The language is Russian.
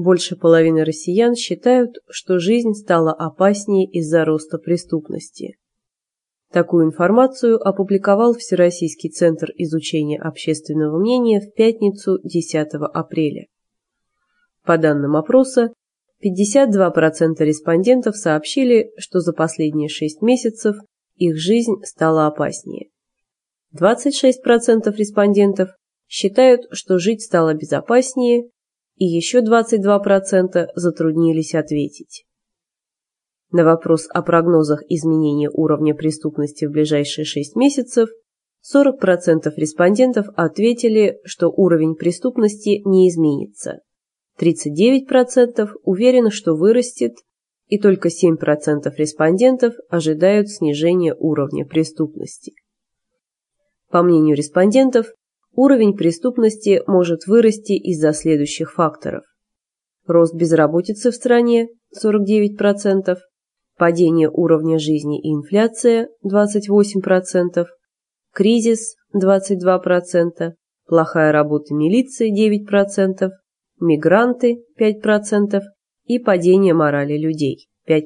Больше половины россиян считают, что жизнь стала опаснее из-за роста преступности. Такую информацию опубликовал Всероссийский центр изучения общественного мнения в пятницу 10 апреля. По данным опроса, 52% респондентов сообщили, что за последние 6 месяцев их жизнь стала опаснее. 26% респондентов считают, что жить стало безопаснее, и еще 22% затруднились ответить. На вопрос о прогнозах изменения уровня преступности в ближайшие 6 месяцев 40% респондентов ответили, что уровень преступности не изменится. 39% уверены, что вырастет, и только 7% респондентов ожидают снижения уровня преступности. По мнению респондентов, уровень преступности может вырасти из-за следующих факторов. Рост безработицы в стране – 49%, падение уровня жизни и инфляция – 28%, кризис – 22%, плохая работа милиции – 9%, мигранты – 5% и падение морали людей – 5%.